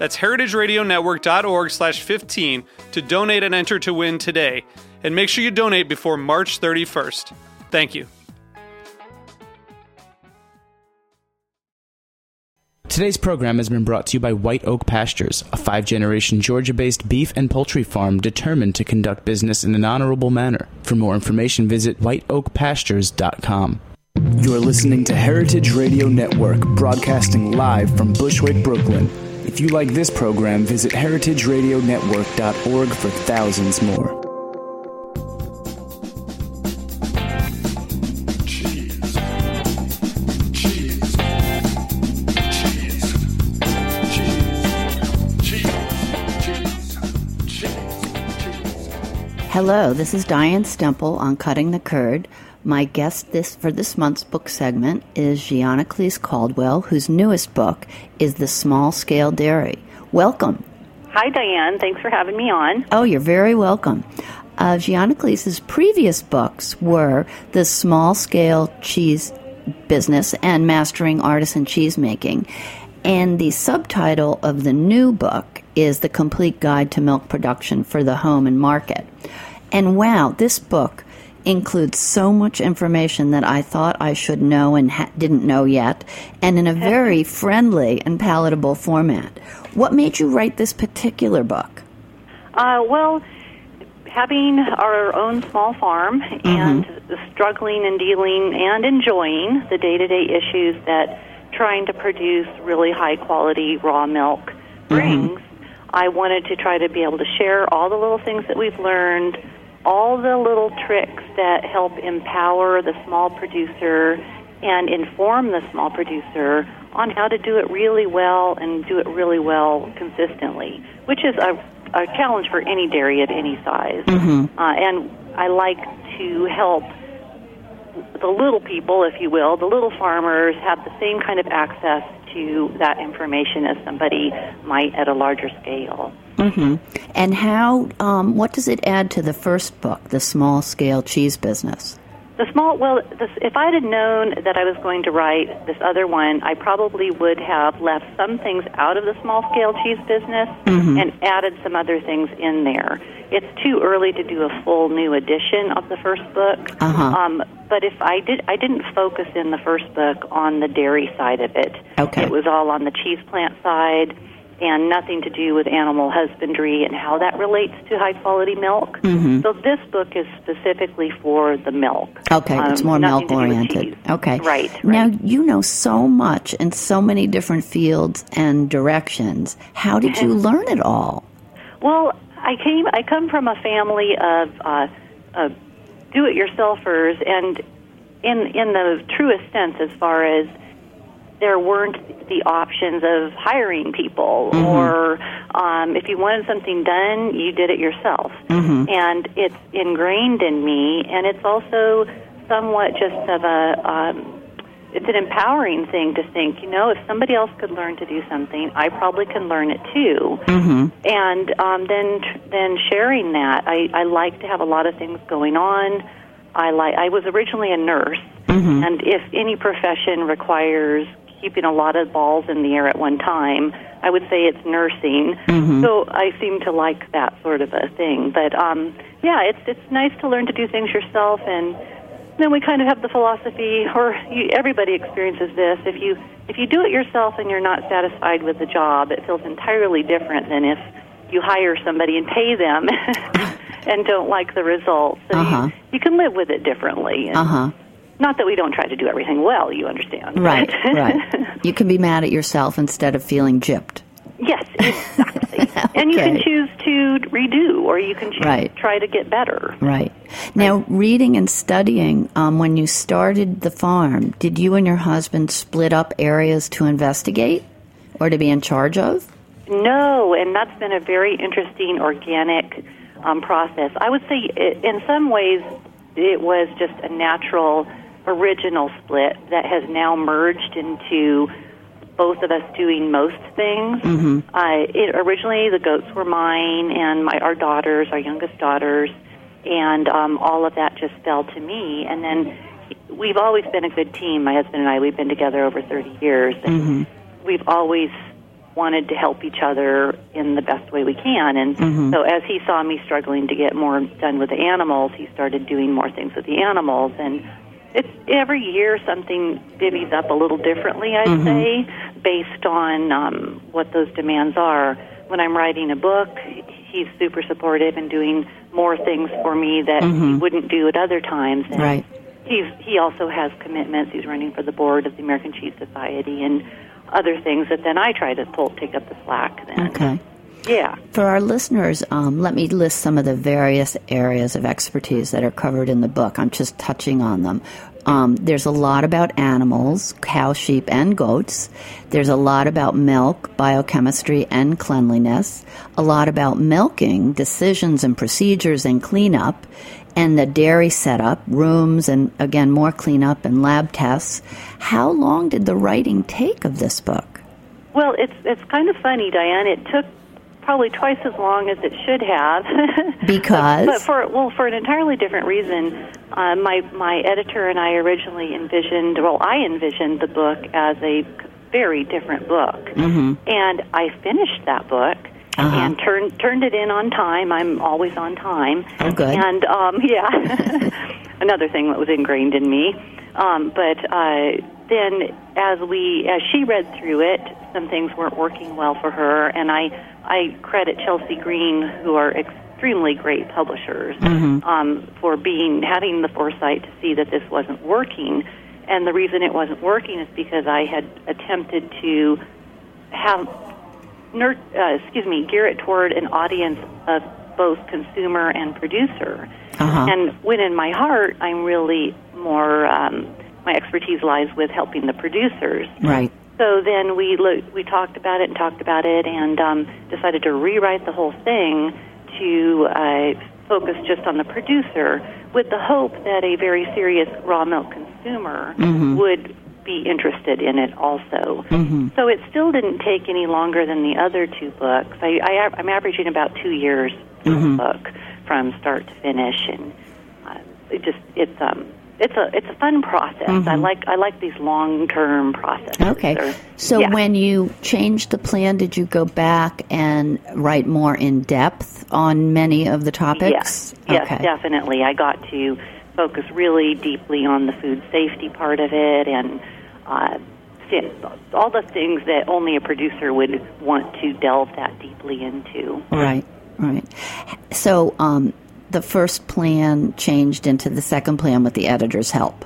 That's heritageradionetwork.org slash 15 to donate and enter to win today. And make sure you donate before March 31st. Thank you. Today's program has been brought to you by White Oak Pastures, a five generation Georgia based beef and poultry farm determined to conduct business in an honorable manner. For more information, visit whiteoakpastures.com. You're listening to Heritage Radio Network, broadcasting live from Bushwick, Brooklyn. If you like this program, visit heritageradionetwork.org for thousands more. Hello, this is Diane Stemple on Cutting the Curd. My guest this for this month's book segment is Gianaclis Caldwell, whose newest book is The Small Scale Dairy. Welcome. Hi, Diane. Thanks for having me on. Oh, you're very welcome. Uh, Gianaclis's previous books were The Small Scale Cheese Business and Mastering Artisan Cheesemaking. And the subtitle of the new book is The Complete Guide to Milk Production for the Home and Market. And wow, this book includes so much information that I thought I should know and ha- didn't know yet, and in a very friendly and palatable format. What made you write this particular book? Uh, well, having our own small farm and struggling and dealing and enjoying the day to day issues that trying to produce really high quality raw milk brings, I wanted to try to be able to share all the little things that we've learned, all the little tricks that help empower the small producer and inform the small producer on how to do it really well and do it really well consistently, which is a, a challenge for any dairy at any size. Uh, and I like to help the little people, if you will, the little farmers have the same kind of access to that information as somebody might at a larger scale. Hmm And how, um, what does it add to the first book, The Small Scale Cheese Business? The small, well, this, if I had known that I was going to write this other one, I probably would have left some things out of the small scale cheese business and added some other things in there. It's too early to do a full new edition of the first book. Uh-huh. Um, but if I did, I didn't focus in the first book on the dairy side of it. Okay. It was all on the cheese plant side and nothing to do with animal husbandry and how that relates to high quality milk. So this book is specifically for the milk. Okay, it's Um, more milk to do with oriented. Okay. Right, Now, you know so much in so many different fields and directions. How did you learn it all? Well, I came. I come from a family of uh, uh, do-it-yourselfers, and in in the truest sense, as far as there weren't the options of hiring people, or um, if you wanted something done, you did it yourself. And it's ingrained in me, and it's also somewhat just of a. Um, it's an empowering thing to think, you know, if somebody else could learn to do something, I probably can learn it too. Mm-hmm. And um, then, then sharing that, I, I like to have a lot of things going on. I like. I was originally a nurse, and if any profession requires keeping a lot of balls in the air at one time, I would say it's nursing. So I seem to like that sort of a thing. But um, yeah, it's it's nice to learn to do things yourself and then we kind of have the philosophy, or you, everybody experiences this. If you if you do it yourself and you're not satisfied with the job, it feels entirely different than if you hire somebody and pay them and don't like the results. So Uh-huh. you, you can live with it differently. And Uh huh. Not that we don't try to do everything well, you understand. Right, right. You can be mad at yourself instead of feeling gypped. yes, exactly. And you can choose to redo, or you can choose Right. to try to get better. Right. Now, reading and studying, um, when you started the farm, did you and your husband split up areas to investigate or to be in charge of? No, and that's been a very interesting organic um, process. I would say, i in some ways, it was just a natural, original split that has now merged into both of us doing most things. Mm-hmm. Uh, it, originally, the goats were mine, and my our daughters, our youngest daughters, and um, all of that just fell to me. And then we've always been a good team. My husband and I, we've been together over 30 years. And We've always wanted to help each other in the best way we can. And so as he saw me struggling to get more done with the animals, he started doing more things with the animals. And it's every year something divvies up a little differently, I'd say, based on um, what those demands are. When I'm writing a book, he's super supportive and doing more things for me that he wouldn't do at other times. And Right. He's he also has commitments. He's running for the board of the American Cheese Society and other things that then I try to pull take up the slack. Then, Okay. Yeah. For our listeners, um, let me list some of the various areas of expertise that are covered in the book. I'm just touching on them. Um, there's a lot about animals, cow, sheep, and goats. There's a lot about milk, biochemistry, and cleanliness. A lot about milking, decisions and procedures and cleanup, and the dairy setup, rooms, and again, more cleanup and lab tests. How long did the writing take of this book? Well, it's it's kind of funny, Diane. It took probably twice as long as it should have. Because? but, but for well, for an entirely different reason. Uh, my my editor and I originally envisioned. Well, I envisioned the book as a very different book, mm-hmm. and I finished that book. Uh-huh. And turned turned it in on time. I'm always on time. Oh, good. And um, yeah, another thing that was ingrained in me. Um, but uh, then, as we as she read through it, some things weren't working well for her, and I I credit Chelsea Green, who are extremely great publishers, um, for being having the foresight to see that this wasn't working. And the reason it wasn't working is because I had attempted to have ner- uh, excuse me, gear it toward an audience of both consumer and producer. Uh-huh. And when in my heart, I'm really more, um, my expertise lies with helping the producers. Right. So then we lo- we talked about it and talked about it and um, decided to rewrite the whole thing to uh, focus just on the producer with the hope that a very serious raw milk consumer would be interested in it also. So it still didn't take any longer than the other two books. I, I I'm averaging about two years per book from start to finish, and uh, it just it's um it's a it's a fun process. I like I like these long term processes. Okay. So yeah. when you changed the plan, did you go back and write more in depth on many of the topics? Yes, yes, okay. definitely. I got to focus really deeply on the food safety part of it and uh, all the things that only a producer would want to delve that deeply into. Right, right. So um, the first plan changed into the second plan with the editor's help.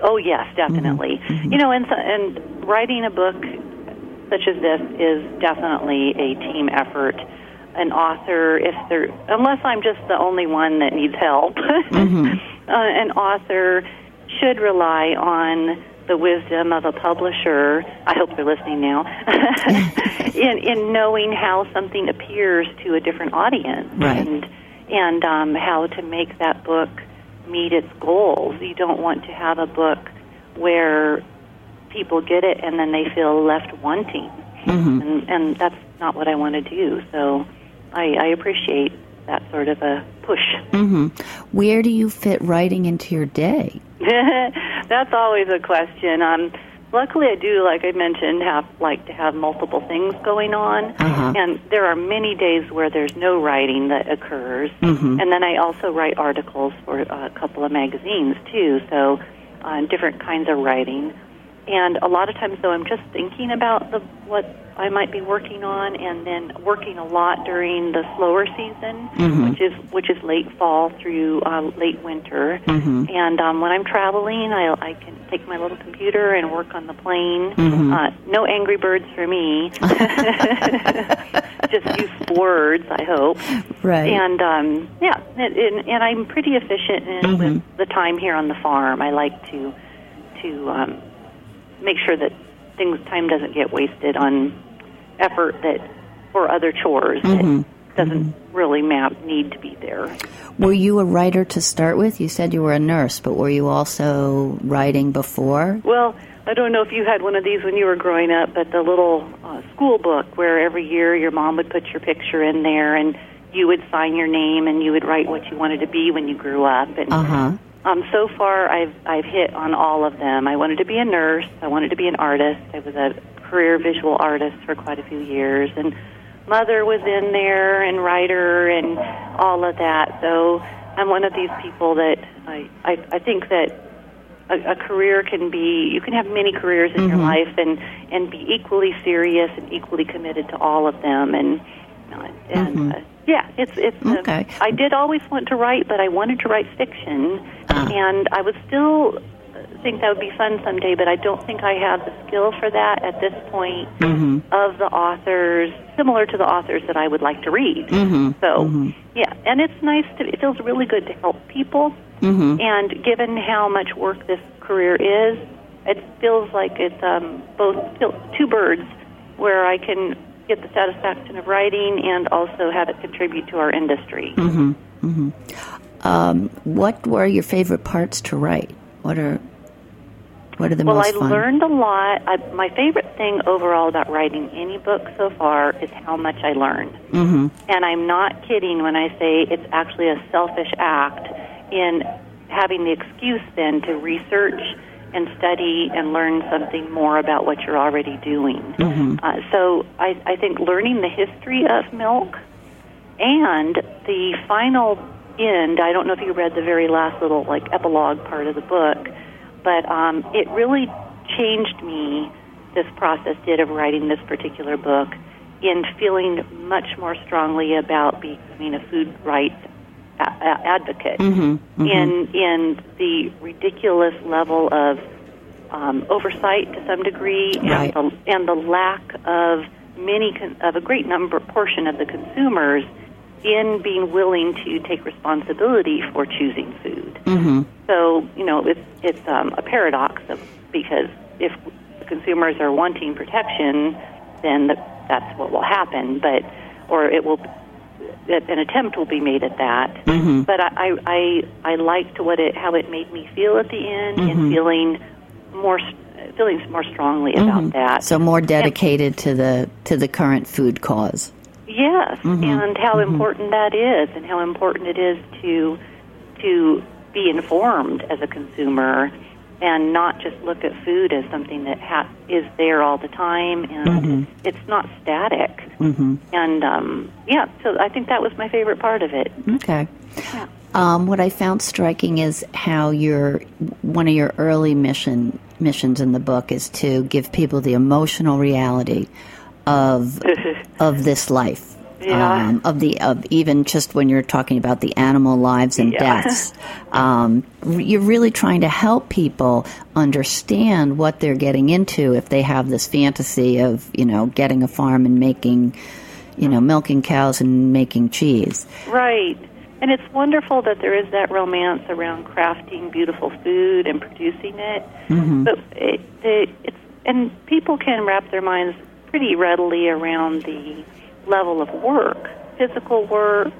Oh yes, definitely. Mm-hmm. Mm-hmm. You know, and and writing a book such as this is definitely a team effort. An author, if there, unless I'm just the only one that needs help, mm-hmm. uh, an author should rely on the wisdom of a publisher. I hope they're listening now. in in knowing how something appears to a different audience, Right. and and um, how to make that book meet its goals. You don't want to have a book where people get it and then they feel left wanting, and, and that's not what I want to do. So I, I appreciate that sort of a push. Where do you fit writing into your day? That's always a question. Um, luckily, I do, like I mentioned, have like to have multiple things going on, Uh-huh. and there are many days where there's no writing that occurs. And then I also write articles for a couple of magazines too, so uh, different kinds of writing. And a lot of times, though, I'm just thinking about the what I might be working on, and then working a lot during the slower season, Mm-hmm. which is which is late fall through uh, late winter. Mm-hmm. And um, when I'm traveling, I, I can take my little computer and work on the plane. Mm-hmm. Uh, no Angry Birds for me. just useful words, I hope. Right. And um, yeah, and, and, and I'm pretty efficient in, Mm-hmm. with the time here on the farm. I like to to um, make sure that things time doesn't get wasted on effort that or other chores Mm-hmm. that doesn't really map need to be there. Were you a writer to start with? You said you were a nurse, but were you also writing before? Well, I don't know if you had one of these when you were growing up, but the little uh, school book where every year your mom would put your picture in there and you would sign your name and you would write what you wanted to be when you grew up. And Uh huh. Um, so far, I've I've hit on all of them. I wanted to be a nurse. I wanted to be an artist. I was a career visual artist for quite a few years, and mother was in there and writer and all of that. So I'm one of these people that I I, I think that a, a career can be you can have many careers in your life and and be equally serious and equally committed to all of them and uh, and uh, yeah it's it's uh, Okay. I did always want to write but I wanted to write fiction. Uh-huh. and I would still think that would be fun someday but I don't think I have the skill for that at this point mm-hmm. of the authors similar to the authors that I would like to read. Mm-hmm. So mm-hmm. yeah and it's nice to it feels really good to help people. And given how much work this career is, it feels like it's um, both two birds where I can get the satisfaction of writing and also have it contribute to our industry. Um, what were your favorite parts to write? What are what are the Well, most I fun? learned a lot. I, my favorite thing overall about writing any book so far is how much I learned. Mm-hmm. And I'm not kidding when I say it's actually a selfish act in having the excuse then to research and study and learn something more about what you're already doing. Uh, so I, I think learning the history of milk and the final end, I don't know if you read the very last little like epilogue part of the book, but um, it really changed me. This process did of writing this particular book in feeling much more strongly about becoming a food rights a- a- advocate. In in the ridiculous level of um, oversight to some degree, Right. and the and the lack of many con- of a great number portion of the consumers in being willing to take responsibility for choosing food. Mm-hmm. So you know it's it's um, a paradox of, because if consumers are wanting protection, then the, that's what will happen. But or it will an attempt will be made at that. But I, I I liked what it how it made me feel at the end and feeling more feeling more strongly about that. so more dedicated to the to the current food cause. Yes, and how important that is, and how important it is to to be informed as a consumer, and not just look at food as something that ha- is there all the time, and it's not static. Mm-hmm. And um, yeah, so I think that was my favorite part of it. Okay. Um, what I found striking is how your one of your early mission missions in the book is to give people the emotional reality of of this life. Yeah. Um, of the of even just when you're talking about the animal lives and Yeah. deaths, um, you're really trying to help people understand what they're getting into if they have this fantasy of you know getting a farm and making, you know, milking cows and making cheese. Right. And it's wonderful that there is that romance around crafting beautiful food and producing it. But it, it, it's and people can wrap their minds pretty readily around the level of work, physical work,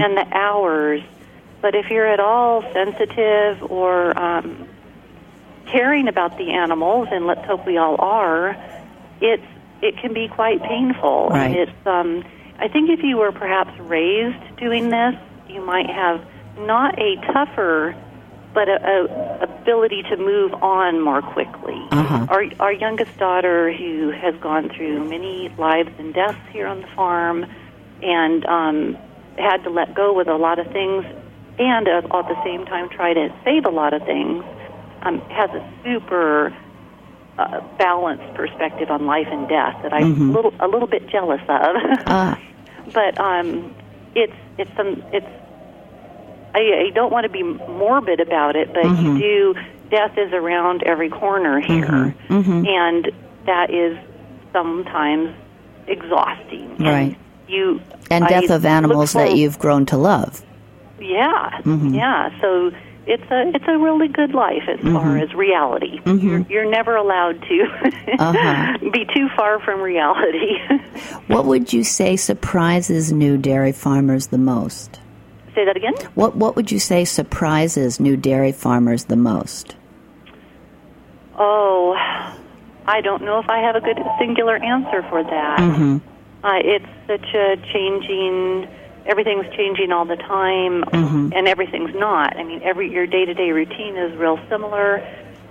and the hours. But if you're at all sensitive or um, caring about the animals, and let's hope we all are, it's it can be quite painful. Right. It's um, I think if you were perhaps raised doing this, you might have not a tougher, but a, a ability to move on more quickly. Uh-huh. Our our youngest daughter, who has gone through many lives and deaths here on the farm, and um, had to let go with a lot of things, and uh, at the same time try to save a lot of things, um, has a super uh, balanced perspective on life and death that I'm a little a little bit jealous of. Ah. but um, it's it's some it's I, I don't want to be morbid about it, but you do. Death is around every corner here, and that is sometimes exhausting. And Right. You And I death of look animals that you've grown to love. yeah, Mm-hmm. yeah. So it's a it's a really good life as Mm-hmm. far as reality. You're, you're never allowed to Uh-huh. be too far from reality. What would you say surprises new dairy farmers the most? Say that again. What What would you say surprises new dairy farmers the most? Oh, I don't know if I have a good singular answer for that. Mm-hmm. Uh, it's such a changing. Everything's changing all the time, Mm-hmm. and everything's not. I mean, every your day to day routine is real similar,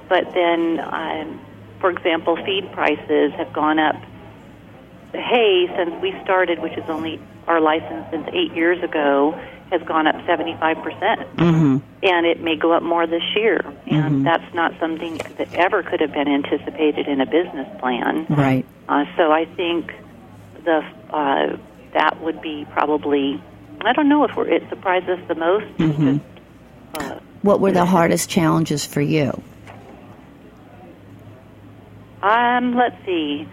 but then, um, for example, feed prices have gone up. Hay, since we started, which is only our license since eight years ago, has gone up seventy five percent Mm-hmm. and it may go up more this year. And that's not something that ever could have been anticipated in a business plan. Right. Uh, so I think the uh, that would be probably. I don't know if we're, it surprised us the most. Mm-hmm. Uh, What were the hardest challenges for you? Um, let's see.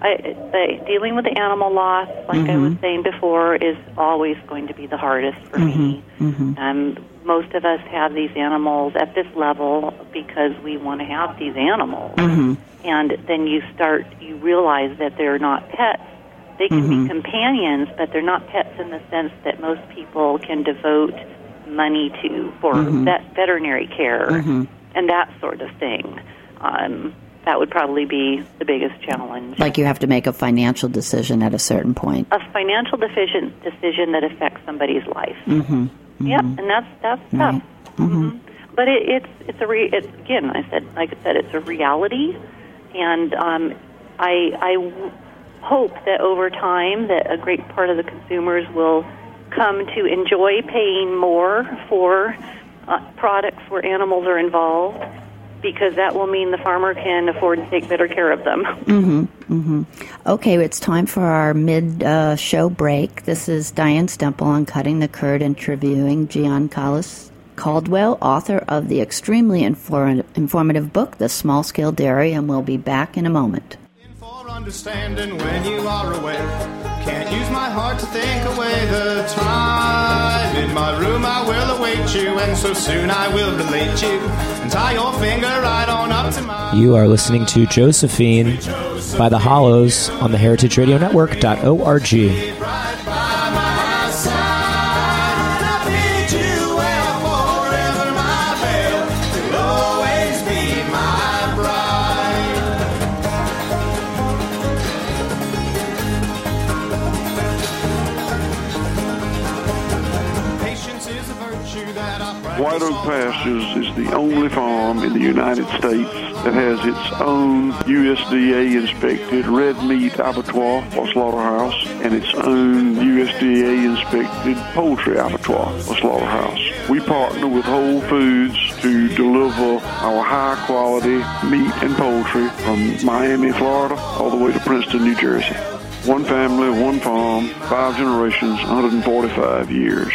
I, the, dealing with the animal loss, like I was saying before, is always going to be the hardest for mhm me. Um, most of us have these animals at this level because we want to have these animals, and then you start, you realize that they're not pets. They can be companions, but they're not pets in the sense that most people can devote money to for vet, veterinary care and that sort of thing. Um, that would probably be the biggest challenge. Like you have to make a financial decision at a certain point. a financial decision decision that affects somebody's life. Mm-hmm. Yep, and that's that's tough. hmm But it, it's it's a re, it's again. I said like I said, it's a reality, and um, I I w- hope that over time that a great part of the consumers will come to enjoy paying more for uh, products where animals are involved. Because that will mean the farmer can afford to take better care of them. Mm-hmm. Mm-hmm. Okay, it's time for our mid uh, show break. This is Diane Stemple on Cutting the Curd interviewing Gianaclis Caldwell, author of the extremely infor- informative book, The Small Scale Dairy, and we'll be back in a moment. Understanding when you are away. Can't use my heart to think away the time. In my room I will await you, and so soon I will relate you. And tie your finger right on up to mine. You are listening to Josephine by the Hollows on the Heritage Radio. Only farm in the United States that has its own USDA inspected red meat abattoir or slaughterhouse and its own USDA inspected poultry abattoir or slaughterhouse. We partner with Whole Foods to deliver our high quality meat and poultry from Miami, Florida, all the way to Princeton, New Jersey. One family, one farm, five generations, 145 years.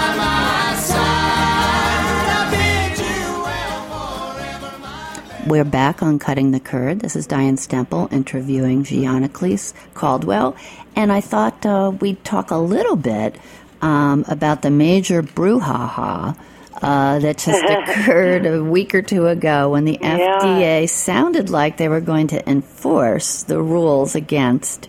We're back on Cutting the Curd. This is Diane Stemple interviewing Gianaclis Caldwell. And I thought uh, we'd talk a little bit um, about the major brouhaha uh, that just occurred a week or two ago when the Yeah. FDA sounded like they were going to enforce the rules against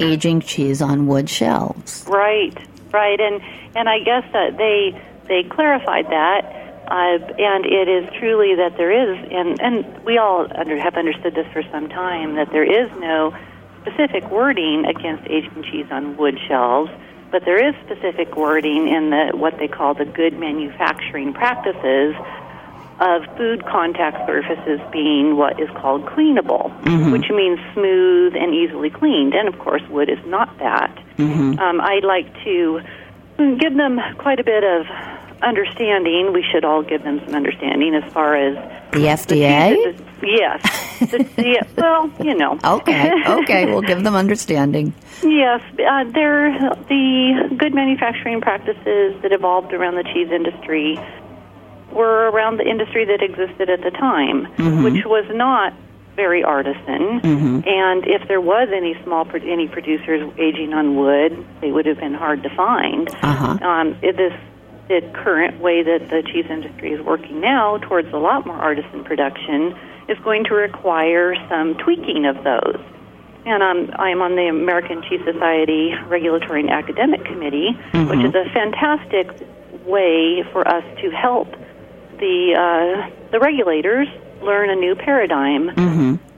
aging cheese on wood shelves. Right, right, and and I guess that they they clarified that, uh, and it is truly that there is, and and we all under, have understood this for some time that there is no specific wording against aging cheese on wood shelves, but there is specific wording in the what they call the good manufacturing practices of food contact surfaces being what is called cleanable, which means smooth and easily cleaned. And of course, wood is not that. Um, I'd like to give them quite a bit of understanding. We should all give them some understanding as far as The FDA? cheeses- Yes. The- the- well, you know. Okay, okay, we'll give them understanding. Yes, uh, they're the good manufacturing practices that evolved around the cheese industry were around the industry that existed at the time, which was not very artisan. And if there was any small any producers aging on wood, they would have been hard to find. Uh-huh. Um, it, this the current way that the cheese industry is working now towards a lot more artisan production is going to require some tweaking of those. And um, I'm on the American Cheese Society Regulatory and Academic Committee, which is a fantastic way for us to help the uh, the regulators learn a new paradigm.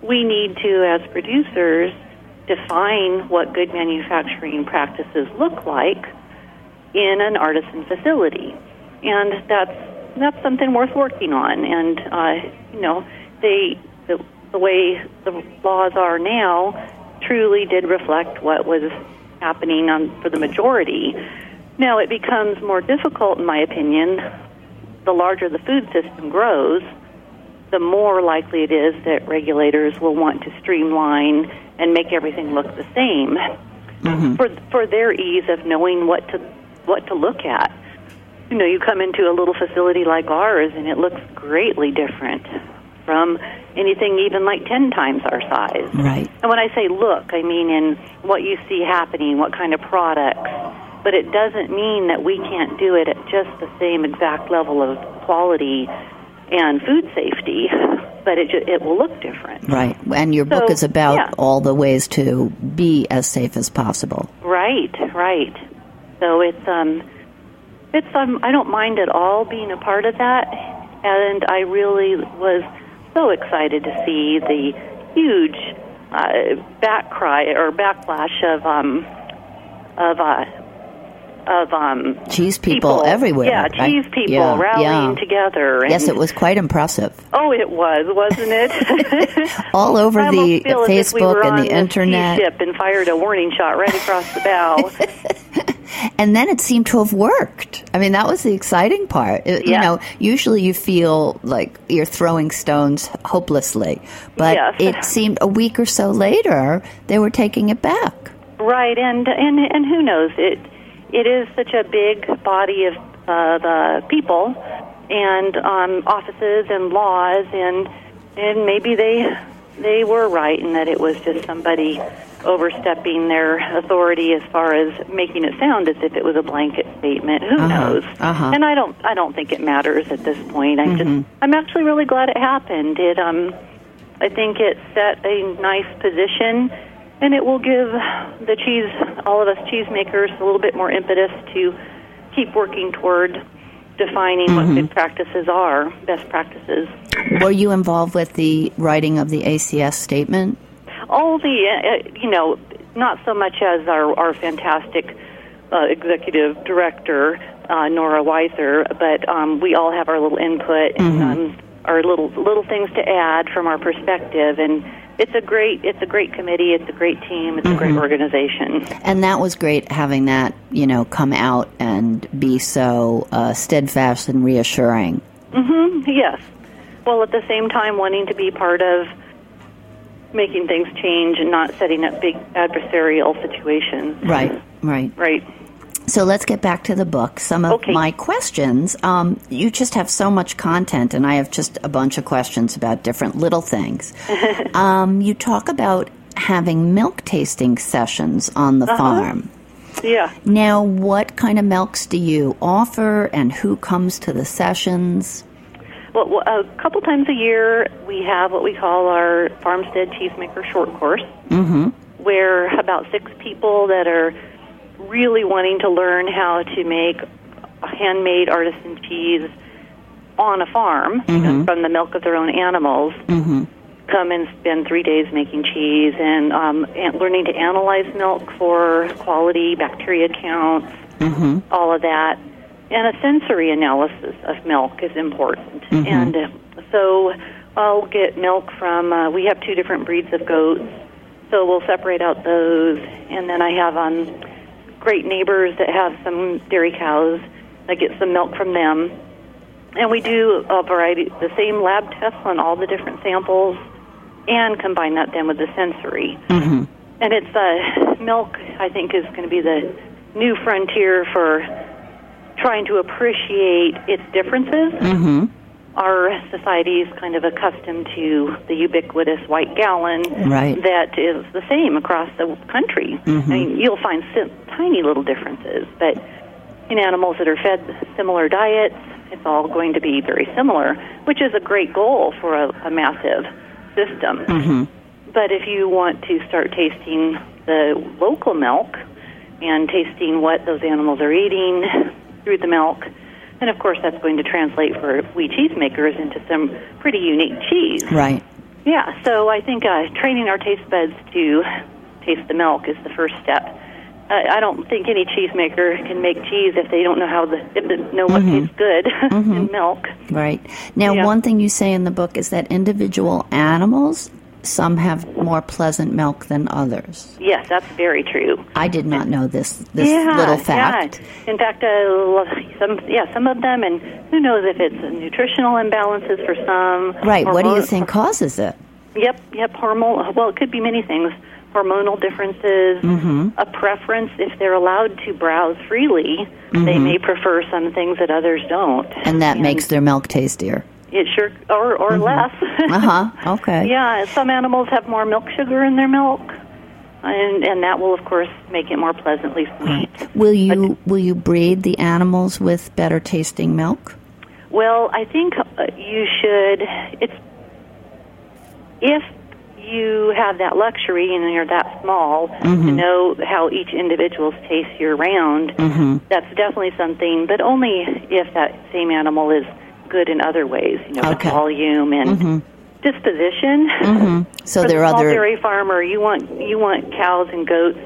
We need to, as producers, define what good manufacturing practices look like in an artisan facility, and that's that's something worth working on. And uh, you know, they the, the way the laws are now truly did reflect what was happening on for the majority. Now it becomes more difficult, in my opinion. The larger the food system grows, the more likely it is that regulators will want to streamline and make everything look the same for for their ease of knowing what to what to look at. You know, you come into a little facility like ours and it looks greatly different from anything even like 10 times our size. Right. And when I say look, I mean in what you see happening, what kind of products. But it doesn't mean that we can't do it at just the same exact level of quality and food safety, but it ju- it will look different. Right. And your book is about yeah. all the ways to be as safe as possible. Right, right. So it's um it's um I don't mind at all being a part of that. And I really was so excited to see the huge uh back cry or backlash of um of uh of um Cheese people, everywhere. Yeah, cheese people Yeah, rallying yeah. together. And, Yes, it was quite impressive. Oh, it was, wasn't it? All over I the almost feel as if we Facebook were and the internet. ship and fired a warning shot right across the bow. And then it seemed to have worked. I mean, that was the exciting part. It- You know, usually you feel like you're throwing stones hopelessly, but Yes. it seemed a week or so later they were taking it back. Right, and and and who knows? It it is such a big body of uh, the people and um, offices and laws, and and maybe they they were right in that it was just somebody overstepping their authority as far as making it sound as if it was a blanket statement. Who knows? uh-huh. And I don't I don't think it matters at this point. I'm just I'm actually really glad it happened. It um I think it set a nice position, and it will give the cheese, all of us cheesemakers, a little bit more impetus to keep working toward defining what good practices are, best practices. Were you involved with the writing of the ACS statement? All the, uh, you know, not so much as our, our fantastic uh, executive director, uh, Nora Weiser, but um, we all have our little input and um, our little little things to add from our perspective. And it's a great it's a great committee. It's a great team. It's a great organization. And that was great having that, you know, come out and be so uh, steadfast and reassuring. Mm-hmm. Yes. Well, at the same time, wanting to be part of making things change and not setting up big adversarial situations. Right, right. Right. So let's get back to the book. Some of Okay. my questions. Um, you just have so much content, and I have just a bunch of questions about different little things. um, you talk about having milk tasting sessions on the farm. Yeah. Now, what kind of milks do you offer, and who comes to the sessions? Well, well, a couple times a year, we have what we call our Farmstead Cheesemaker Short Course, mm-hmm. where about six people that are really wanting to learn how to make handmade artisan cheese on a farm you know, from the milk of their own animals come and spend three days making cheese and, um, and learning to analyze milk for quality, bacteria counts, all of that. And a sensory analysis of milk is important. And uh, so I'll get milk from, uh, we have two different breeds of goats. So we'll separate out those. And then I have um, great neighbors that have some dairy cows. I get some milk from them. And we do a variety, the same lab tests on all the different samples and combine that then with the sensory. Mm-hmm. And it's uh, milk, I think, is going to be the new frontier for trying to appreciate its differences. Mm-hmm. Our society is kind of accustomed to the ubiquitous white gallon Right. that is the same across the country. Mm-hmm. I mean, you'll find tiny little differences, but in animals that are fed similar diets, it's all going to be very similar, which is a great goal for a, a massive system. Mm-hmm. But if you want to start tasting the local milk and tasting what those animals are eating through the milk, and of course that's going to translate for we cheesemakers into some pretty unique cheese. Right. Yeah, so I think uh, training our taste buds to taste the milk is the first step. Uh, I don't think any cheesemaker can make cheese if they don't know how the if they know what tastes good in milk. Right. Now, Yeah. one thing you say in the book is that individual animals, some have more pleasant milk than others. Yes, that's very true. I did not know this this yeah, little fact. Yeah. In fact, uh, some yeah, some of them, and who knows if it's nutritional imbalances for some. Right. What do you think causes it? Yep, yep. Hormonal. Well, it could be many things. Hormonal differences, Mm-hmm. a preference. If they're allowed to browse freely, they may prefer some things that others don't, Mm-hmm. And that makes their milk tastier. It sure or or less. Uh huh. Okay. yeah, some animals have more milk sugar in their milk, and and that will of course make it more pleasantly sweet. Will you will you breed the animals with better tasting milk? Well, I think uh, you should. It's if you have that luxury and you're that small to know how each individual tastes year round. That's definitely something, but only if that same animal is good in other ways. You know, Okay. volume and disposition. So For there the are other dairy farmer, you want you want cows and goats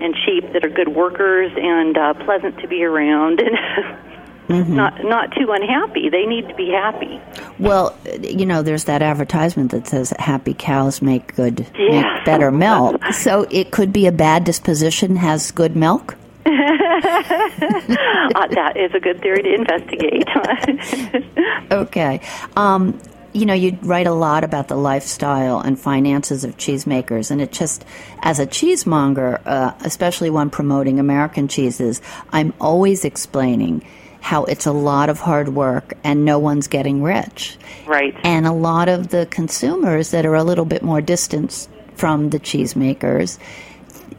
and sheep that are good workers and uh, pleasant to be around and. Mm-hmm. Not not too unhappy. They need to be happy. Well, you know, there's that advertisement that says happy cows make good, Yeah. make better milk. So it could be a bad disposition has good milk. uh, that is a good theory to investigate. Okay. Um, you know, you write a lot about the lifestyle and finances of cheesemakers, and it just, as a cheesemonger, uh, especially when promoting American cheeses, I'm always explaining how it's a lot of hard work and no one's getting rich. right. And a lot of the consumers that are a little bit more distant from the cheesemakers,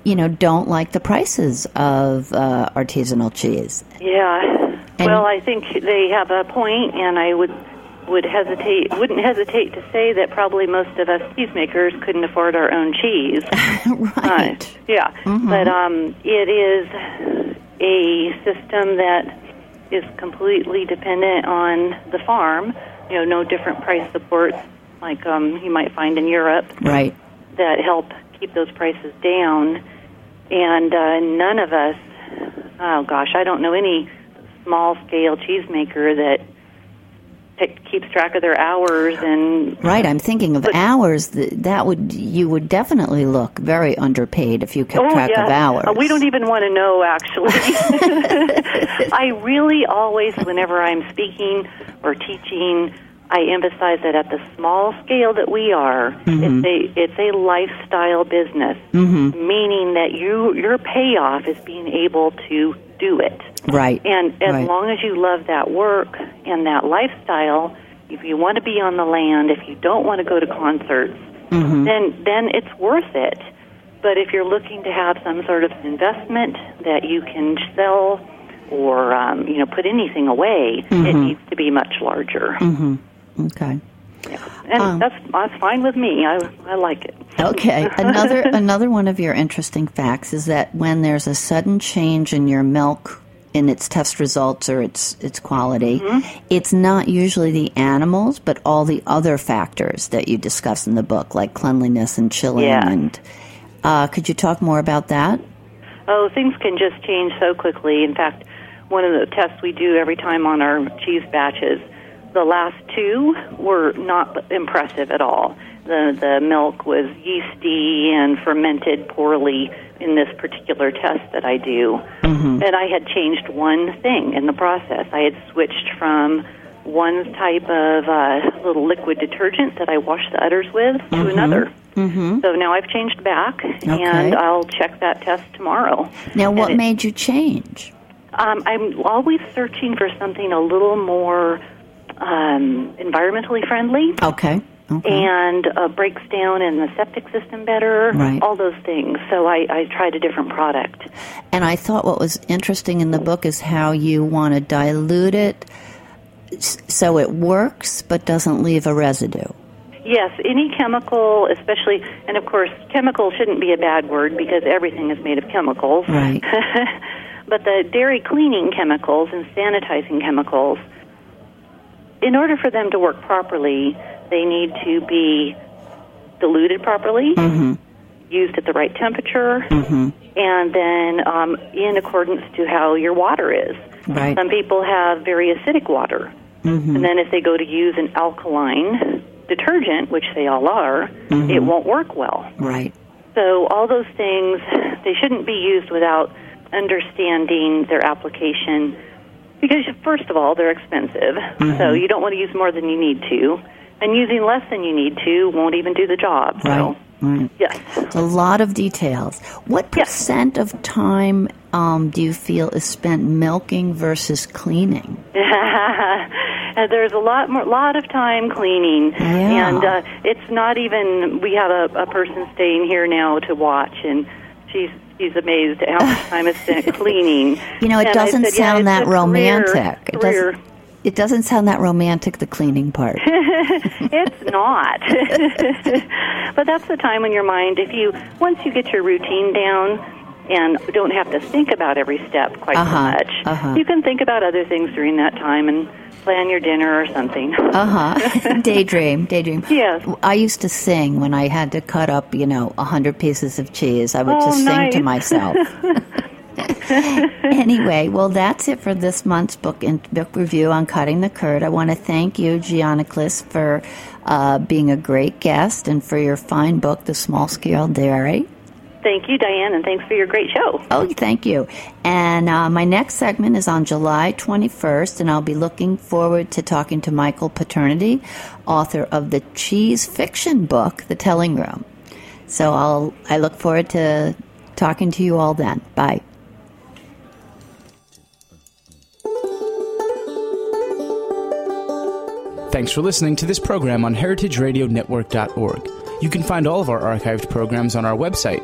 you know, don't like the prices of uh, artisanal cheese. Yeah. And- well, I think they have a point, and I would would hesitate wouldn't hesitate to say that probably most of us cheesemakers couldn't afford our own cheese. right. Uh, yeah. But um, it is a system that is completely dependent on the farm. You know, no different price supports like um, you might find in Europe. Right. that help keep those prices down. And uh, none of us, oh gosh, I don't know any small scale cheesemaker that t- keeps track of their hours and Right, I'm thinking of But- hours. That, that would you would definitely look very underpaid if you kept oh track yeah, of hours. Uh, we don't even want to know actually. I really always, whenever I'm speaking or teaching, I emphasize that at the small scale that we are, Mm-hmm. it's a it's a lifestyle business, meaning that you your payoff is being able to do it. right. And as right. long as you love that work and that lifestyle, if you want to be on the land, if you don't want to go to concerts, Mm-hmm. then then it's worth it. But if you're looking to have some sort of investment that you can sell or um, you know put anything away, Mm-hmm. it needs to be much larger. Okay. Yeah. And Um, that's that's fine with me. I I like it. Okay. Another another one of your interesting facts is that when there's a sudden change in your milk in its test results or its its quality. Mm-hmm. It's not usually the animals, but all the other factors that you discuss in the book, like cleanliness and chilling. Yeah. And uh, could you talk more about that? Oh, things can just change so quickly. In fact, one of the tests we do every time on our cheese batches, the last two were not impressive at all. The the milk was yeasty and fermented poorly in this particular test that I do. And I had changed one thing in the process. I had switched from one type of uh, little liquid detergent that I wash the udders with to another. Mm-hmm. So now I've changed back, and I'll check that test tomorrow. Now, what it- made you change? um, I'm always searching for something a little more um, environmentally friendly Okay. Okay. and uh, breaks down in the septic system better. Right. All those things. So I, I tried a different product. And I thought what was interesting in the book is how you want to dilute it so it works but doesn't leave a residue. Yes, any chemical, especially, and of course, chemical shouldn't be a bad word because everything is made of chemicals. Right. but the dairy cleaning chemicals and sanitizing chemicals, in order for them to work properly, they need to be diluted properly, mm-hmm. used at the right temperature, mm-hmm. and then um, in accordance to how your water is. Right. Some people have very acidic water. Mm-hmm. And then if they go to use an alkaline detergent, which they all are, it won't work well. Right. So all those things, they shouldn't be used without understanding their application because first of all, they're expensive. So you don't want to use more than you need to. And using less than you need to won't even do the job. So Right. Right. yes. A lot of details. What Yes. percent of time um, do you feel is spent milking versus cleaning? And There's a lot more, lot of time cleaning, Yeah. and uh, it's not even. We have a, a person staying here now to watch, and she's she's amazed at how much time is spent cleaning. You know, it And doesn't said, sound it's that a career- romantic. It career. doesn't. It doesn't sound that romantic. The cleaning part. it's not. but that's the time when your mind, if you once you get your routine down and don't have to think about every step quite Uh-huh, so much, uh-huh. you can think about other things during that time and plan your dinner or something. Uh huh. daydream. Daydream. Yes. I used to sing when I had to cut up, you know, a hundred pieces of cheese. I would Oh, just sing to myself. anyway, well, that's it for this month's book and book review on cutting the curd. I want to thank you, Gianaclis, for uh, being a great guest and for your fine book, The Small Scale Dairy. Thank you, Diane, and thanks for your great show. Oh, thank you. And uh, my next segment is on July 21st, and I'll be looking forward to talking to Michael Paterniti, author of the cheese fiction book, The Telling Room. So I'll I look forward to talking to you all then. Bye. Thanks for listening to this program on heritageradionetwork.org. You can find all of our archived programs on our website